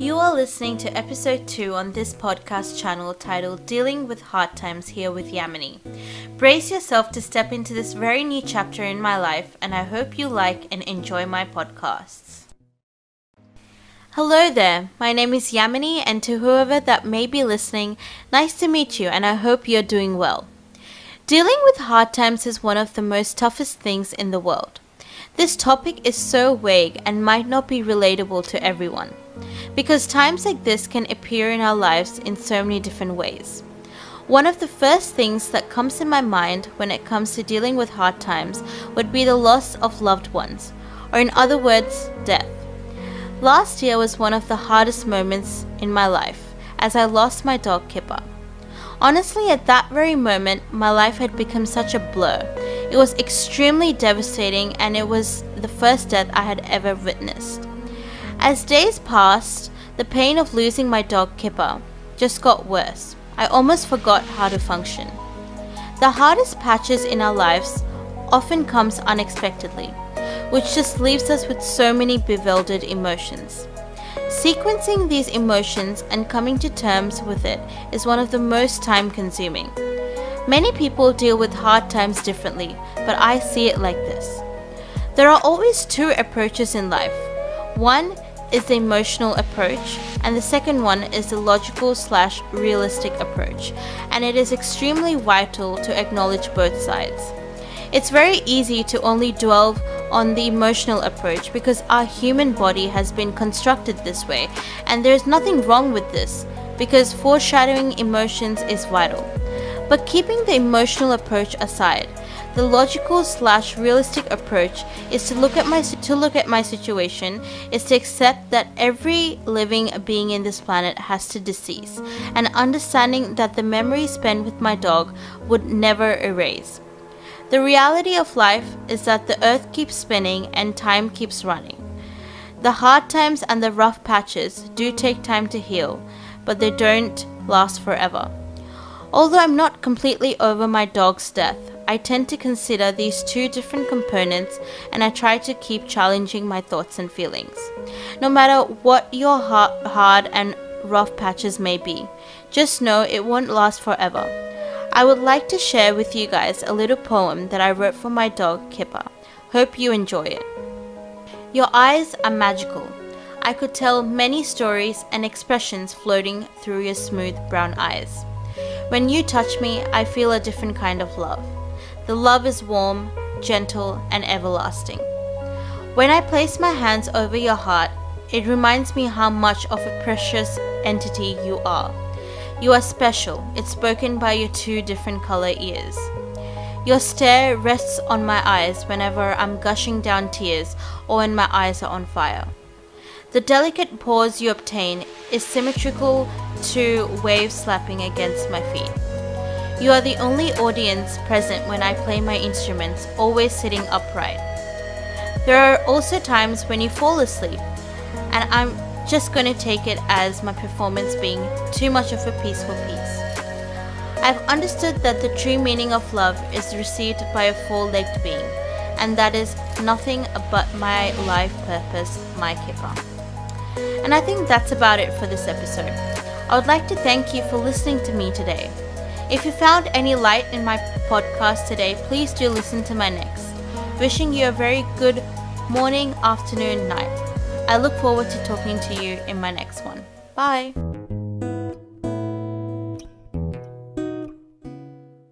You are listening to episode 2 on this podcast channel titled Dealing with Hard Times here with Yamini. Brace yourself to step into this very new chapter in my life, and I hope you like and enjoy my podcasts. Hello there, my name is Yamini, and to whoever that may be listening, nice to meet you, and I hope you're doing well. Dealing with hard times is one of the most toughest things in the world. This topic is so vague and might not be relatable to everyone, because times like this can appear in our lives in so many different ways. One of the first things that comes in my mind when it comes to dealing with hard times would be the loss of loved ones, or in other words, death. Last year was one of the hardest moments in my life as I lost my dog Kipper. Honestly, at that very moment, my life had become such a blur. It was extremely devastating and it was the first death I had ever witnessed. As days passed, the pain of losing my dog Kipper just got worse. I almost forgot how to function. The hardest patches in our lives often comes unexpectedly, which just leaves us with so many bewildered emotions. Sequencing these emotions and coming to terms with it is one of the most time consuming. Many people deal with hard times differently, but I see it like this. There are always two approaches in life. One is the emotional approach, and the second one is the logical slash realistic approach, and it is extremely vital to acknowledge both sides. It's very easy to only dwell on the emotional approach because our human body has been constructed this way, and there's nothing wrong with this because foreshadowing emotions is vital. But keeping the emotional approach aside, the logical slash realistic approach is to look at my to look at my situation is to accept that every living being in this planet has to decease, and understanding that the memories spent with my dog would never erase. The reality of life is that the earth keeps spinning and time keeps running. The hard times and the rough patches do take time to heal, but they don't last forever. Although I'm not completely over my dog's death, I tend to consider these two different components and I try to keep challenging my thoughts and feelings. No matter what your hard and rough patches may be, just know it won't last forever. I would like to share with you guys a little poem that I wrote for my dog Kipper. Hope you enjoy it. Your eyes are magical. I could tell many stories and expressions floating through your smooth brown eyes. When you touch me, I feel a different kind of love. The love is warm, gentle, and everlasting. When I place my hands over your heart, it reminds me how much of a precious entity you are. You are special. It's spoken by your two different color ears. Your stare rests on my eyes whenever I'm gushing down tears or when my eyes are on fire. The delicate paws you obtain is symmetrical to waves slapping against my feet. You are the only audience present when I play my instruments, always sitting upright. There are also times when you fall asleep, and I'm just going to take it as my performance being too much of a peaceful piece. I've understood that the true meaning of love is received by a four legged being, and that is nothing but my life purpose, my kipper. And I think that's about it for this episode. I would like to thank you for listening to me today. If you found any light in my podcast today, please do listen to my next. Wishing you a very good morning, afternoon, night. I look forward to talking to you in my next one. Bye.